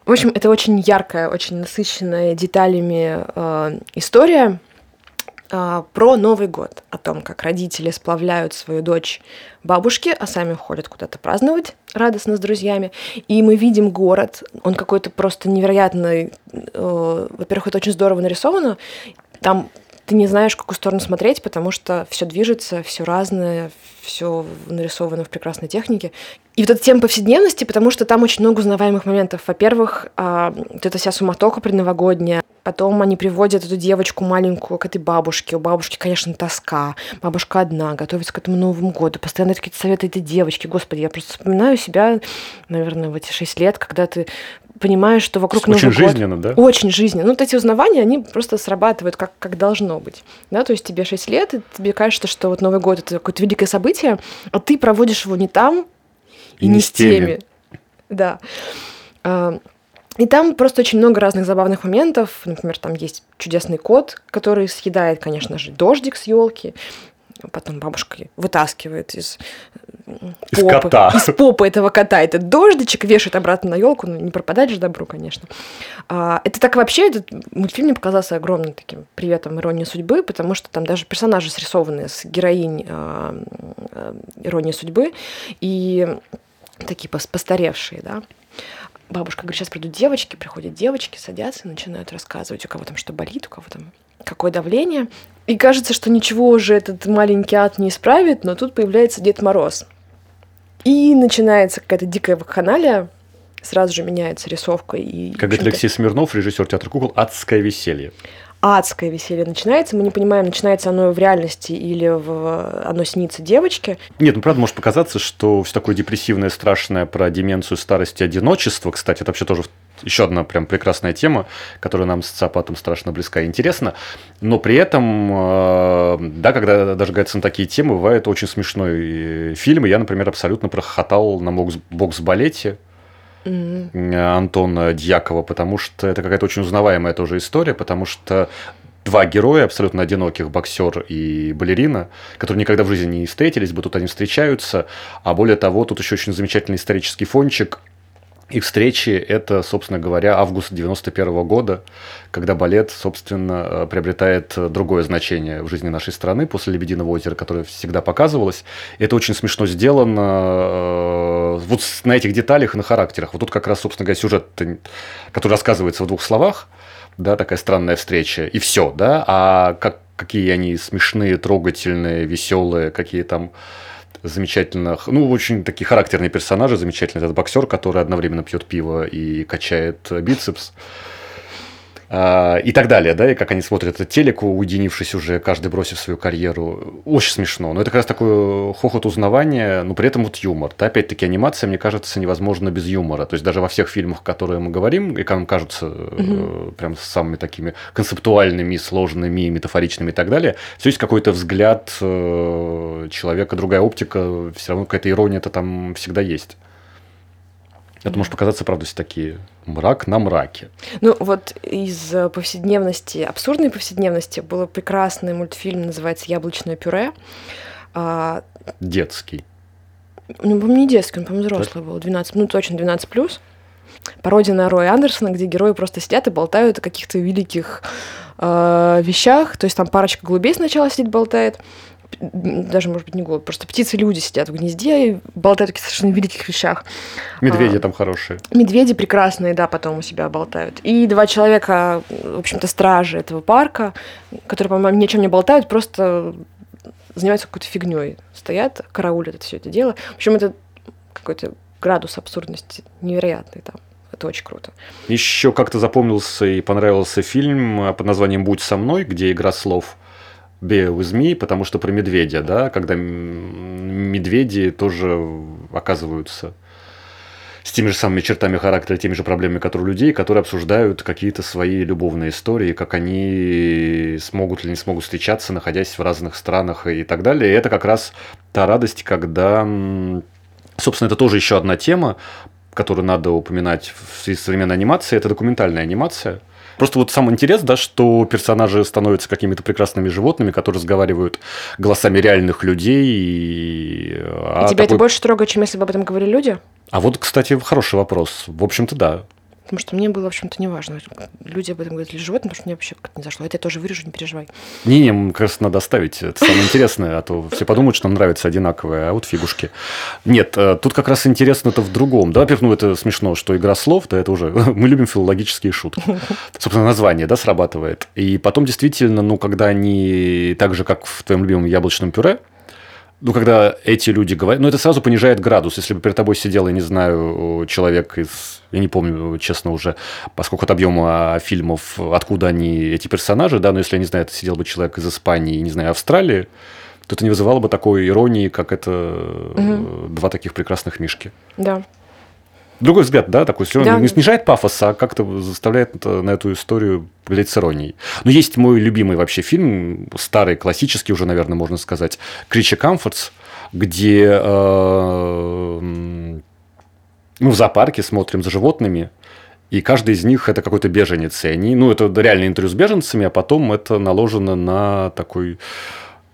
В общем, это очень яркая, очень насыщенная деталями э, история про Новый год, о том, как родители сплавляют свою дочь бабушке, а сами ходят куда-то праздновать радостно с друзьями. И мы видим город, он какой-то просто невероятный. Э, во-первых, это очень здорово нарисовано. Там ты не знаешь, в какую сторону смотреть, потому что все движется, все разное, все нарисовано в прекрасной технике. И вот эта тема повседневности, потому что там очень много узнаваемых моментов. Во-первых, а, вот эта вся суматоха предновогодняя, Потом они приводят эту девочку маленькую к этой бабушке. У бабушки, конечно, тоска. Бабушка одна, готовится к этому Новому году. Постоянно какие-то советы этой девочки. Господи, я просто вспоминаю себя, наверное, в эти шесть лет, когда ты понимаешь, что вокруг Очень Новый жизненно, год. да? Очень жизненно. Ну, вот эти узнавания, они просто срабатывают, как, как должно быть. Да, то есть тебе 6 лет, и тебе кажется, что вот Новый год — это какое-то великое событие, а ты проводишь его не там и, и не с теми. теми. Да. А, и там просто очень много разных забавных моментов. Например, там есть чудесный кот, который съедает, конечно же, дождик с елки. Потом бабушка вытаскивает из, из попы, кота. из попы этого кота этот дождичек, вешает обратно на елку. Ну, не пропадать же добру, конечно. А, это так вообще, этот мультфильм мне показался огромным таким приветом иронии судьбы, потому что там даже персонажи срисованы с героинь а, а, иронии судьбы и такие постаревшие, да бабушка говорит, сейчас придут девочки, приходят девочки, садятся и начинают рассказывать, у кого там что болит, у кого там какое давление. И кажется, что ничего уже этот маленький ад не исправит, но тут появляется Дед Мороз. И начинается какая-то дикая вакханалия, сразу же меняется рисовка. И, как говорит Алексей Смирнов, режиссер театра кукол, адское веселье адское веселье начинается. Мы не понимаем, начинается оно в реальности или в... оно снится девочке. Нет, ну правда может показаться, что все такое депрессивное, страшное про деменцию, старость и одиночество, кстати, это вообще тоже еще одна прям прекрасная тема, которая нам с социопатом страшно близка и интересна. Но при этом, э, да, когда даже говорится на такие темы, бывают очень смешные фильмы. Я, например, абсолютно прохотал на бокс-балете mm-hmm. Антона Дьякова, потому что это какая-то очень узнаваемая тоже история, потому что два героя, абсолютно одиноких, боксер и балерина, которые никогда в жизни не встретились бы, тут они встречаются, а более того, тут еще очень замечательный исторический фончик, их встречи – это, собственно говоря, август 91 года, когда балет, собственно, э, приобретает другое значение в жизни нашей страны после «Лебединого озера», которое всегда показывалось. Это очень смешно сделано э, вот на этих деталях и на характерах. Вот тут как раз, собственно говоря, сюжет, который рассказывается в двух словах, да, такая странная встреча, и все, да, а как, какие они смешные, трогательные, веселые, какие там замечательных, ну, очень такие характерные персонажи, замечательный этот боксер, который одновременно пьет пиво и качает бицепс. А, и так далее, да, и как они смотрят этот телек, уединившись уже, каждый бросив свою карьеру. Очень смешно. Но это как раз такой хохот узнавания, но при этом вот юмор. Да? Опять-таки анимация, мне кажется, невозможно без юмора. То есть даже во всех фильмах, которые мы говорим, и нам кажутся угу. прям самыми такими концептуальными, сложными, метафоричными и так далее, все есть какой-то взгляд э, человека, другая оптика, все равно какая-то ирония-то там всегда есть. Это может показаться, правда, все такие мрак на мраке. Ну, вот из э, повседневности, абсурдной повседневности, был прекрасный мультфильм, называется «Яблочное пюре». А... Детский. Ну, по-моему, не детский, он, по-моему, взрослый был, 12, ну, точно 12+. плюс. Пародия на Роя Андерсона, где герои просто сидят и болтают о каких-то великих э, вещах. То есть там парочка голубей сначала сидит, болтает, даже, может быть, не голубь, просто птицы-люди сидят в гнезде и болтают о каких-то совершенно великих вещах. Медведи а, там хорошие. Медведи прекрасные, да, потом у себя болтают. И два человека, в общем-то, стражи этого парка, которые, по-моему, ни о чем не болтают, просто занимаются какой-то фигней. Стоят, караулят это все это дело. В общем, это какой-то градус абсурдности невероятный там. Это очень круто. Еще как-то запомнился и понравился фильм под названием «Будь со мной», где игра слов – Bear with me, потому что про медведя, да, когда медведи тоже оказываются с теми же самыми чертами характера, теми же проблемами, которые у людей, которые обсуждают какие-то свои любовные истории, как они смогут или не смогут встречаться, находясь в разных странах и так далее. И это как раз та радость, когда, собственно, это тоже еще одна тема, которую надо упоминать в современной анимацией, это документальная анимация – Просто вот сам интерес, да, что персонажи становятся какими-то прекрасными животными, которые разговаривают голосами реальных людей. И, а и тебя такой... это больше трогает, чем если бы об этом говорили люди? А вот, кстати, хороший вопрос. В общем-то, да. Потому что мне было, в общем-то, неважно. Люди об этом говорят или животные, потому что мне вообще как-то не зашло. Это я тоже вырежу, не переживай. Не-не, мне кажется, надо оставить. Это самое интересное, а то все подумают, что нам нравится одинаковое, а вот фигушки. Нет, э, тут как раз интересно-то в другом. Да, во-первых, ну это смешно, что игра слов, да, это уже... [laughs] Мы любим филологические шутки. Собственно, название, да, срабатывает. И потом действительно, ну, когда они так же, как в твоем любимом яблочном пюре, ну, когда эти люди говорят, ну, это сразу понижает градус. Если бы перед тобой сидел, я не знаю, человек из, я не помню, честно уже, поскольку от объема фильмов, откуда они, эти персонажи, да, но если, я не знаю, это сидел бы человек из Испании, не знаю, Австралии, то это не вызывало бы такой иронии, как это угу. два таких прекрасных мишки. Да другой взгляд, да, такой, он да. не снижает пафос, а как-то заставляет на эту историю глядеть с иронией. Но есть мой любимый вообще фильм, старый, классический уже, наверное, можно сказать, «Кричи Comforts, где э, мы в зоопарке смотрим за животными, и каждый из них это какой-то беженец. И они, ну, это реальное интервью с беженцами, а потом это наложено на такой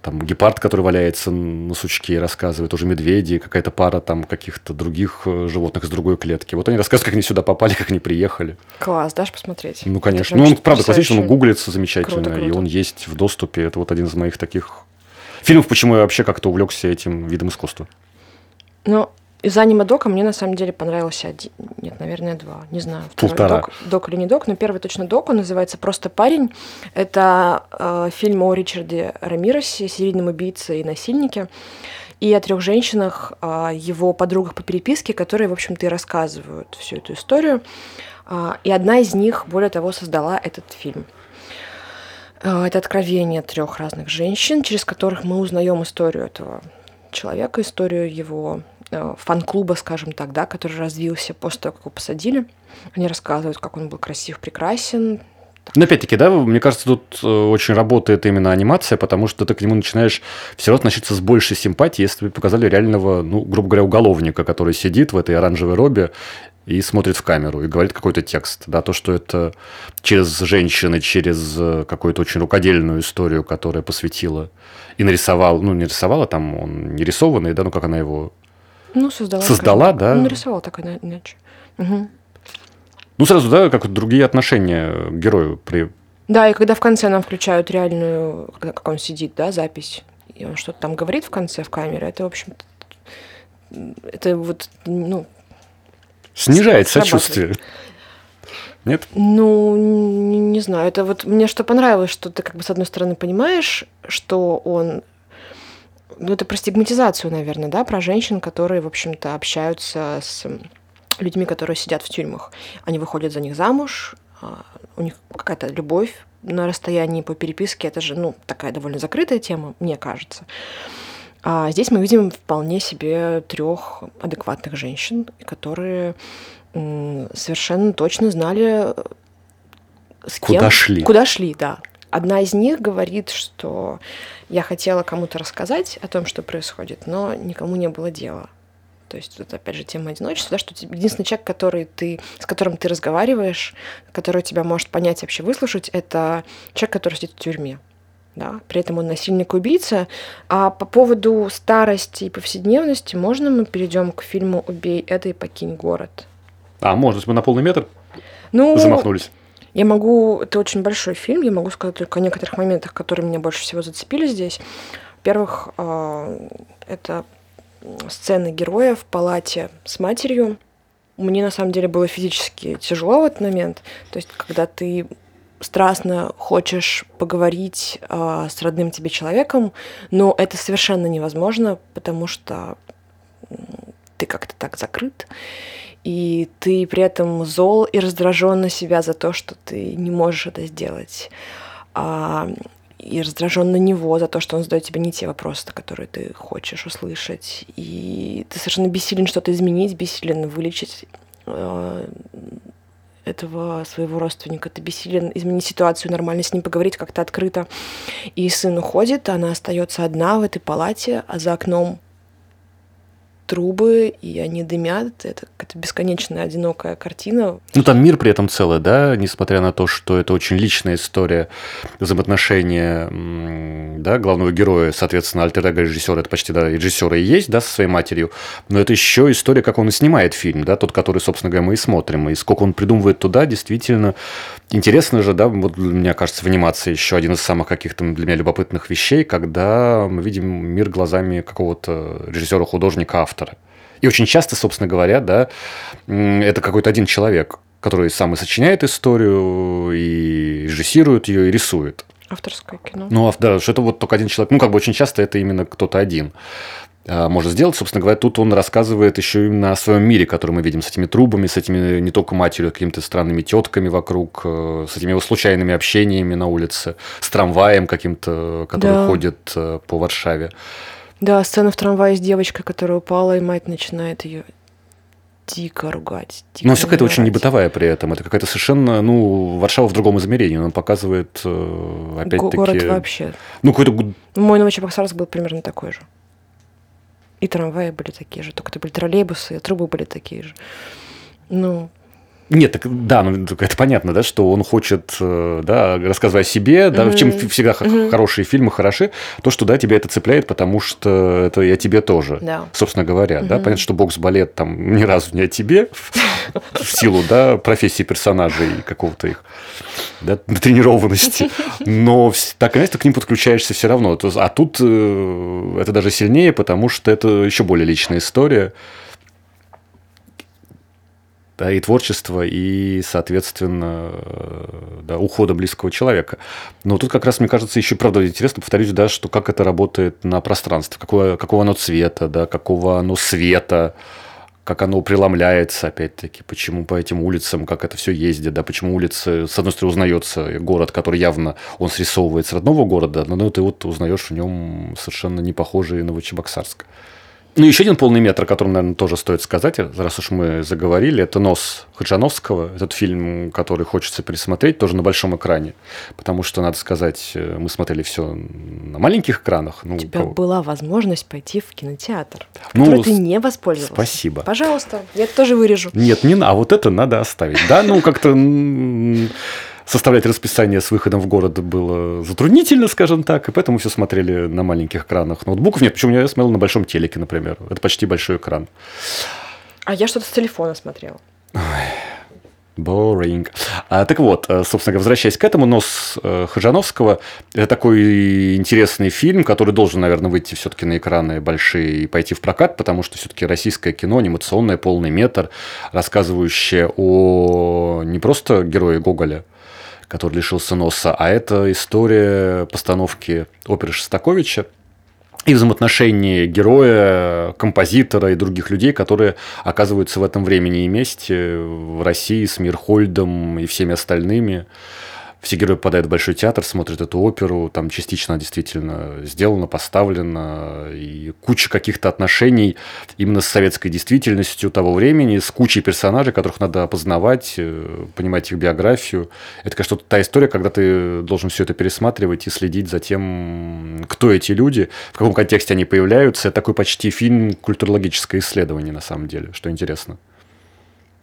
там гепард, который валяется на сучке и рассказывает, уже медведи, какая-то пара там каких-то других э, животных из другой клетки. Вот они рассказывают, как они сюда попали, как они приехали. Класс, дашь посмотреть? Ну, конечно. Ну, он, правда, классический, он гуглится замечательно, круто, круто. и он есть в доступе. Это вот один из моих таких фильмов, почему я вообще как-то увлекся этим видом искусства. Ну, из аниме-дока мне на самом деле понравился один, нет, наверное, два, не знаю, Полтора. Док, док или не док, но первый точно док, он называется «Просто парень». Это э, фильм о Ричарде Рамиросе, серийном убийце и насильнике, и о трех женщинах, э, его подругах по переписке, которые, в общем-то, и рассказывают всю эту историю. Э, и одна из них, более того, создала этот фильм. Э, это откровение трех разных женщин, через которых мы узнаем историю этого человека, историю его фан-клуба, скажем так, да, который развился после того, как его посадили. Они рассказывают, как он был красив, прекрасен. Но опять-таки, да, мне кажется, тут э, очень работает именно анимация, потому что ты к нему начинаешь все равно относиться с большей симпатией, если тебе показали реального, ну, грубо говоря, уголовника, который сидит в этой оранжевой робе и смотрит в камеру и говорит какой-то текст. Да, то, что это через женщины, через э, какую-то очень рукодельную историю, которая посвятила и нарисовал, ну, не рисовала, там он не рисованный, да, ну, как она его ну, создала. Создала, такая, да? Ну, нарисовала так иначе. Угу. Ну, сразу, да, как другие отношения к герою при... Да, и когда в конце нам включают реальную, когда, как он сидит, да, запись, и он что-то там говорит в конце в камере, это, в общем-то, это вот, ну... Снижает сочувствие. Нет? Ну, не, не знаю. Это вот мне что понравилось, что ты как бы с одной стороны понимаешь, что он ну, это про стигматизацию, наверное, да, про женщин, которые, в общем-то, общаются с людьми, которые сидят в тюрьмах. Они выходят за них замуж, а, у них какая-то любовь на расстоянии по переписке. Это же, ну, такая довольно закрытая тема, мне кажется. А здесь мы видим вполне себе трех адекватных женщин, которые совершенно точно знали, с кем... Куда шли. Куда шли, да. Одна из них говорит, что я хотела кому-то рассказать о том, что происходит, но никому не было дела. То есть это опять же тема одиночества, да, что единственный человек, который ты, с которым ты разговариваешь, который тебя может понять, вообще выслушать, это человек, который сидит в тюрьме. Да? При этом он насильник убийца. А по поводу старости и повседневности, можно мы перейдем к фильму Убей это и покинь город? А, можно, мы на полный метр ну, замахнулись. Я могу... Это очень большой фильм, я могу сказать только о некоторых моментах, которые меня больше всего зацепили здесь. Во-первых, а, это сцены героя в палате с матерью. Мне на самом деле было физически тяжело в этот момент. То есть, когда ты страстно хочешь поговорить э, с родным тебе человеком, но это совершенно невозможно, потому что ты как-то так закрыт и ты при этом зол и раздражен на себя за то, что ты не можешь это сделать. А, и раздражен на него за то, что он задает тебе не те вопросы, которые ты хочешь услышать. И ты совершенно бессилен что-то изменить, бессилен вылечить э, этого своего родственника. Ты бессилен изменить ситуацию, нормально с ним поговорить как-то открыто. И сын уходит, она остается одна в этой палате, а за окном трубы, и они дымят. Это какая-то бесконечная одинокая картина. Ну, там мир при этом целый, да, несмотря на то, что это очень личная история взаимоотношения да, главного героя, соответственно, альтер режиссера, это почти да, режиссера и есть, да, со своей матерью, но это еще история, как он и снимает фильм, да, тот, который, собственно говоря, мы и смотрим, и сколько он придумывает туда, действительно интересно же, да, вот мне кажется, в анимации еще один из самых каких-то для меня любопытных вещей, когда мы видим мир глазами какого-то режиссера, художника. И очень часто, собственно говоря, да, это какой-то один человек, который сам и сочиняет историю, и режиссирует ее, и рисует. Авторское кино. Ну, да, что это вот только один человек. Ну, как бы очень часто это именно кто-то один а, может сделать. Собственно говоря, тут он рассказывает еще именно о своем мире, который мы видим с этими трубами, с этими не только матерью, а какими-то странными тетками вокруг, э, с этими его случайными общениями на улице, с трамваем каким-то, который да. ходит э, по Варшаве. Да, сцена в трамвае с девочкой, которая упала, и мать начинает ее дико ругать. Дико Но все какая-то очень небытовая при этом. Это какая-то совершенно, ну, Варшава в другом измерении. Он показывает, э, опять-таки... Город вообще. Ну, какой-то... Мой Новочебоксарск был примерно такой же. И трамваи были такие же, только это были троллейбусы, и трубы были такие же. Ну, нет, так, да, ну, это понятно, да, что он хочет, э, да, рассказывая о себе, да, mm-hmm. в чем всегда mm-hmm. хорошие фильмы хороши, то, что, да, тебя это цепляет, потому что это и о тебе тоже, да. собственно говоря, mm-hmm. да, понятно, что бокс-балет там ни разу не о тебе, в силу, да, профессии персонажей какого-то их, да, тренированности, но так или ты к ним подключаешься все равно, а тут э, это даже сильнее, потому что это еще более личная история, да, и творчество, и, соответственно, да, ухода близкого человека. Но тут как раз, мне кажется, еще, правда, интересно, повторюсь, да, что как это работает на пространстве, какого, какого оно цвета, да, какого оно света, как оно преломляется, опять-таки, почему по этим улицам, как это все ездит, да, почему улицы, с одной стороны, узнается город, который явно, он срисовывает с родного города, но ну, ты вот узнаешь в нем совершенно не похожий Новочебоксарск. Ну, еще один полный метр, о котором, наверное, тоже стоит сказать, раз уж мы заговорили, это «Нос» Хаджановского. Этот фильм, который хочется пересмотреть, тоже на большом экране. Потому что, надо сказать, э, мы смотрели все на маленьких экранах. Ну, У тебя кого... была возможность пойти в кинотеатр, ну, ты не воспользовался. Спасибо. Пожалуйста, я это тоже вырежу. Нет, не на, а вот это надо оставить. Да, ну, как-то составлять расписание с выходом в город было затруднительно, скажем так, и поэтому все смотрели на маленьких экранах ноутбуков. Нет, почему я смотрел на большом телеке, например. Это почти большой экран. А я что-то с телефона смотрел. Boring. А, так вот, э, собственно говоря, возвращаясь к этому, «Нос» э, Хажановского – это такой интересный фильм, который должен, наверное, выйти все-таки на экраны большие и пойти в прокат, потому что все-таки российское кино, анимационное, полный метр, рассказывающее о не просто герое Гоголя, который лишился носа, а это история постановки оперы Шостаковича и взаимоотношений героя, композитора и других людей, которые оказываются в этом времени и месте в России с Мирхольдом и всеми остальными все герои попадают в Большой театр, смотрят эту оперу, там частично действительно сделано, поставлено, и куча каких-то отношений именно с советской действительностью того времени, с кучей персонажей, которых надо опознавать, э, понимать их биографию. Это, конечно, та история, когда ты должен все это пересматривать и следить за тем, кто эти люди, в каком контексте они появляются. Это такой почти фильм культурологическое исследование, на самом деле, что интересно.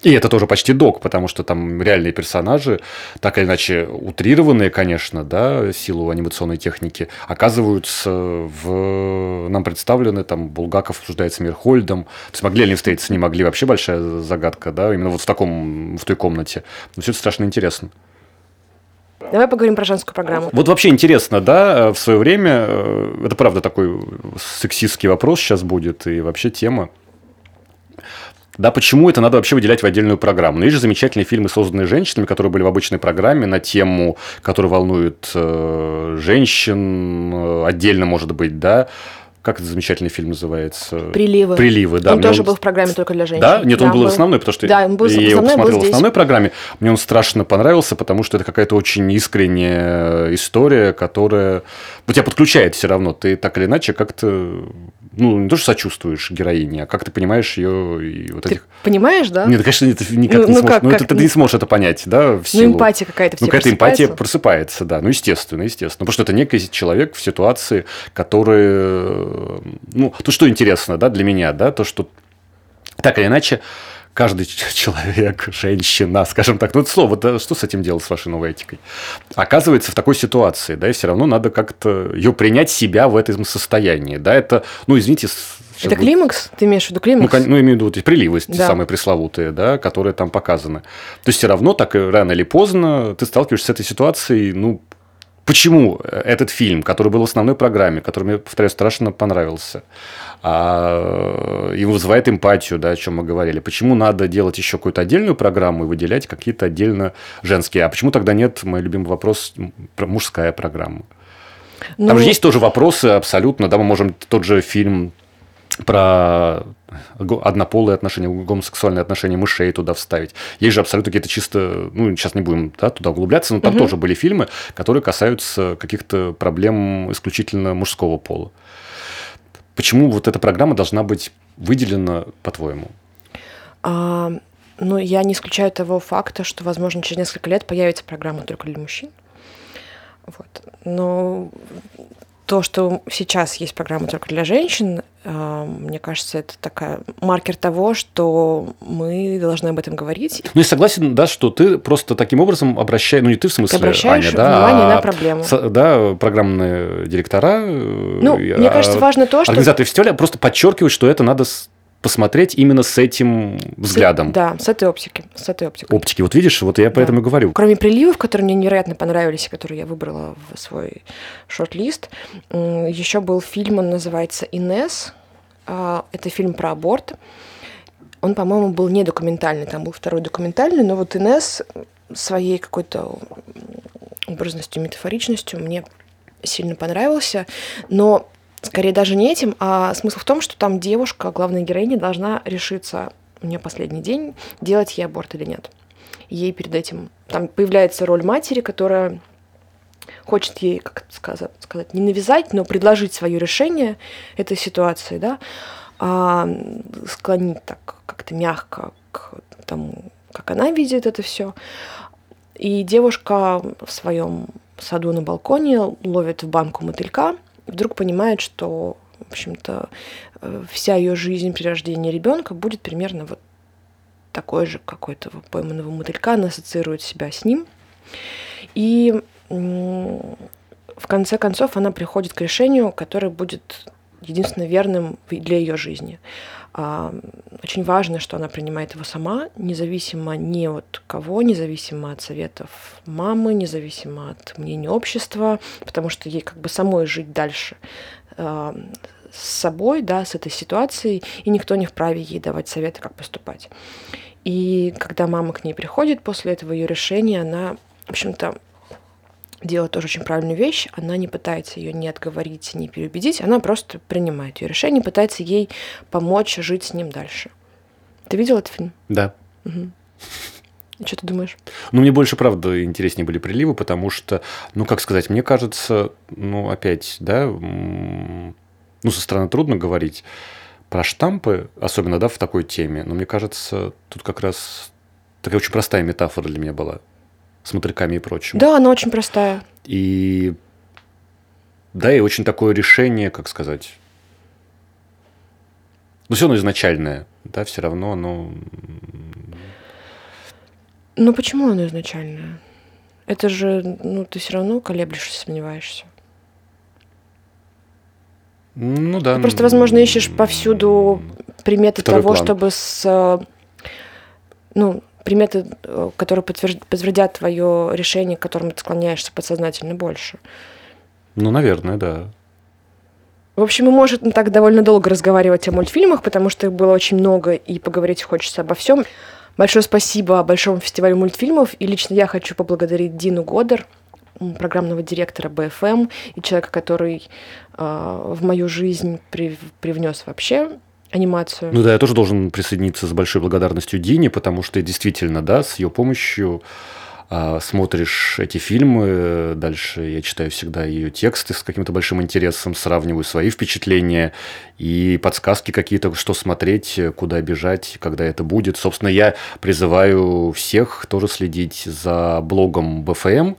И это тоже почти док, потому что там реальные персонажи, так или иначе утрированные, конечно, да, силу анимационной техники, оказываются в... Нам представлены, там, Булгаков обсуждает с Мирхольдом. Смогли ли они встретиться, не могли, вообще большая загадка, да, именно вот в таком, в той комнате. Но все это страшно интересно. Давай поговорим про женскую программу. Вот вообще интересно, да, в свое время, э, это правда такой сексистский вопрос сейчас будет, и вообще тема. Да, почему это надо вообще выделять в отдельную программу? Ну, есть же замечательные фильмы, созданные женщинами, которые были в обычной программе на тему, которая волнует э, женщин, э, отдельно, может быть, да, как этот замечательный фильм называется? Приливы. Приливы, да. Он Мне тоже он... был в программе только для женщин. Да? Нет, он был, в основной, потому что да, он был, я его посмотрел в основной программе. Мне он страшно понравился, потому что это какая-то очень искренняя история, которая ну, тебя подключает все равно. Ты так или иначе как-то ну, не то, что сочувствуешь героине, а как ты понимаешь ее и вот Ты этих... понимаешь, да? Нет, конечно, это никак Ну, не ну сможешь. как- ну, как это ты не- сможешь это понять, да, в Ну, силу... эмпатия какая-то Ну, какая-то эмпатия просыпается, да. Ну, естественно, естественно. Потому что это некий человек в ситуации, который... э, Ну, то, что интересно, да, для меня, да, то, что так или иначе каждый человек, женщина, скажем так, ну это слово, да, что с этим делать, с вашей новой этикой? Оказывается в такой ситуации, да, и все равно надо как-то ее принять себя в этом состоянии, да, это, ну, извините, Это будет- климакс? Ты имеешь в виду ну, климакс? кон- ну, имею в виду вот эти приливы, Да. самые пресловутые, да, которые там показаны. То есть, все равно, так и рано или поздно, ты сталкиваешься с этой ситуацией, ну, почему этот фильм, который был в основной программе, который мне, повторяю, страшно понравился, а, и вызывает эмпатию, да, о чем мы говорили, почему надо делать еще какую-то отдельную программу и выделять какие-то отдельно женские, а почему тогда нет, мой любимый вопрос, мужская программа? Ну, Там же есть тоже вопросы абсолютно, да, мы можем тот же фильм про однополые отношения, гомосексуальные отношения мышей туда вставить. Есть же абсолютно какие-то чисто, ну, сейчас не будем да, туда углубляться, но там Мгм. тоже были фильмы, которые касаются каких-то проблем исключительно мужского пола. Почему вот эта программа должна быть выделена, по-твоему? а, ну, я не исключаю того факта, что, возможно, через несколько лет появится программа только для мужчин. Вот. Но то, что сейчас есть программа только для женщин, а, мне кажется, это такая маркер того, что мы должны об этом говорить. Ну, я согласен, да, что ты просто таким образом обращаешь, ну, не ты в смысле, Ты обращаешь Аня, да, внимание а на проблему. да, программные директора. э, Ну, и, мне а, кажется, важно то, что... Организаторы фестиваля просто подчеркивают, что это надо посмотреть именно с этим взглядом Да, с этой оптики. С этой оптикой. оптики. Вот видишь, вот я Да. поэтому и говорю. Кроме приливов, которые мне невероятно понравились, и которые я выбрала в свой шорт-лист, еще был фильм, он называется «Инесс». А, Это фильм про аборт. Он, по-моему, был не документальный, там был второй документальный, но вот Инесс своей какой-то образностью, метафоричностью мне сильно понравился. Но скорее даже не этим, а смысл в том, что там девушка, главная героиня, должна решиться, у нее последний день, делать ей аборт или нет. Ей перед этим... Там появляется роль матери, которая хочет ей, как сказать, сказать, не навязать, но предложить свое решение этой ситуации, да, а склонить так как-то мягко к тому, как она видит это все. И девушка в своем саду на балконе ловит в банку мотылька, вдруг понимает, что, в общем-то, э, вся ее жизнь при рождении ребенка будет примерно вот такой же какой-то пойманного мотылька, она ассоциирует себя с ним. И в конце концов она приходит к решению, которое будет единственно верным для ее жизни. А, Очень важно, что она принимает его сама, независимо ни от кого, независимо от советов мамы, независимо от мнения общества, потому что ей как бы самой жить дальше а, с собой, да, с этой ситуацией, и никто не вправе ей давать советы, как поступать. И когда мама к ней приходит после этого ее решения, она, в общем-то, делает тоже очень правильную вещь. Она не пытается ее ни отговорить, ни переубедить, она просто принимает ее решение, пытается ей помочь жить с ним дальше. Ты видел этот фильм? Да. Мгм. И что ты думаешь? Ну, мне больше, правда, интереснее были приливы, потому что, ну, как сказать, мне кажется, ну, опять, да, ну, со стороны трудно говорить про штампы, особенно, да, в такой теме, но мне кажется, тут как раз такая очень простая метафора для меня была с мотыльками и прочим. Да, она очень простая. И да, и очень такое решение, как сказать, ну, все равно изначальное, да, все равно оно... Но почему она изначальная? Это же, ну, ты все равно колеблешься, сомневаешься. Ну, да. Ты просто, возможно, ищешь повсюду приметы Второй того, план. чтобы с... э, Ну, приметы, э, которые подтвердят твое решение, к которому ты склоняешься подсознательно больше. Ну, наверное, да. В общем, мы можем так довольно долго разговаривать о мультфильмах, потому что их было очень много, и поговорить хочется обо всем. Большое спасибо Большому фестивалю мультфильмов, и лично я хочу поблагодарить Дину Годер, программного директора БФМ, и человека, который э, в мою жизнь при- привнес вообще анимацию. Ну да, я тоже должен присоединиться с большой благодарностью Дине, потому что действительно, да, с ее помощью смотришь эти фильмы, дальше я читаю всегда ее тексты с каким-то большим интересом, сравниваю свои впечатления и подсказки какие-то, что смотреть, куда бежать, когда это будет. Собственно, я призываю всех тоже следить за блогом БФМ,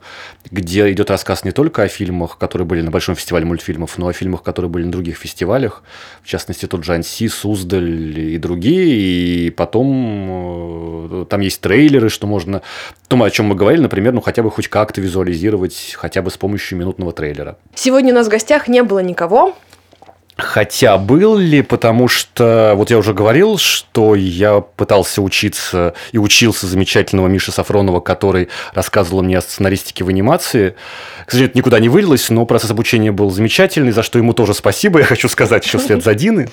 где идет рассказ не только о фильмах, которые были на Большом фестивале мультфильмов, но о фильмах, которые были на других фестивалях, в частности, тот же Анси, Суздаль и другие, и потом э, там есть трейлеры, что можно, то, о чем мы говорили, например, ну хотя бы хоть как-то визуализировать, хотя бы с помощью минутного трейлера. Сегодня у нас в гостях не было никого, Хотя был ли, потому что, вот я уже говорил, что я пытался учиться и учился замечательного Миши Сафронова, который рассказывал мне о сценаристике в анимации. К сожалению, это никуда не вылилось, но процесс обучения был замечательный, за что ему тоже спасибо, я хочу сказать, еще вслед за Дины.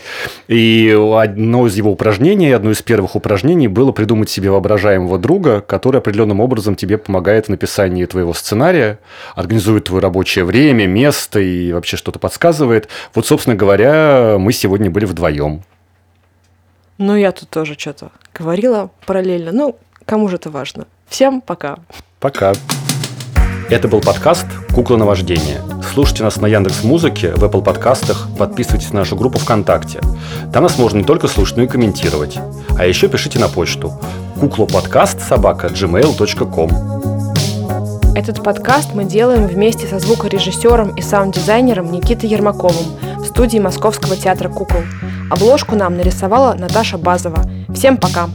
И одно из его упражнений, одно из первых упражнений было придумать себе воображаемого друга, который определенным образом тебе помогает в написании твоего сценария, организует твое рабочее время, место и вообще что-то подсказывает. Вот, собственно говоря, говоря, мы сегодня были вдвоем. Ну, я тут тоже что-то говорила параллельно. Ну, кому же это важно? Всем пока. Пока. Это был подкаст «Кукла на вождение». Слушайте нас на Яндекс Музыке, в Apple подкастах, подписывайтесь на нашу группу ВКонтакте. Там нас можно не только слушать, но и комментировать. А еще пишите на почту куклоподкаст собака gmail.com. Этот подкаст мы делаем вместе со звукорежиссером и саунд-дизайнером Никитой Ермаковым в студии Московского театра кукол. Обложку нам нарисовала Наташа Базова. Всем пока!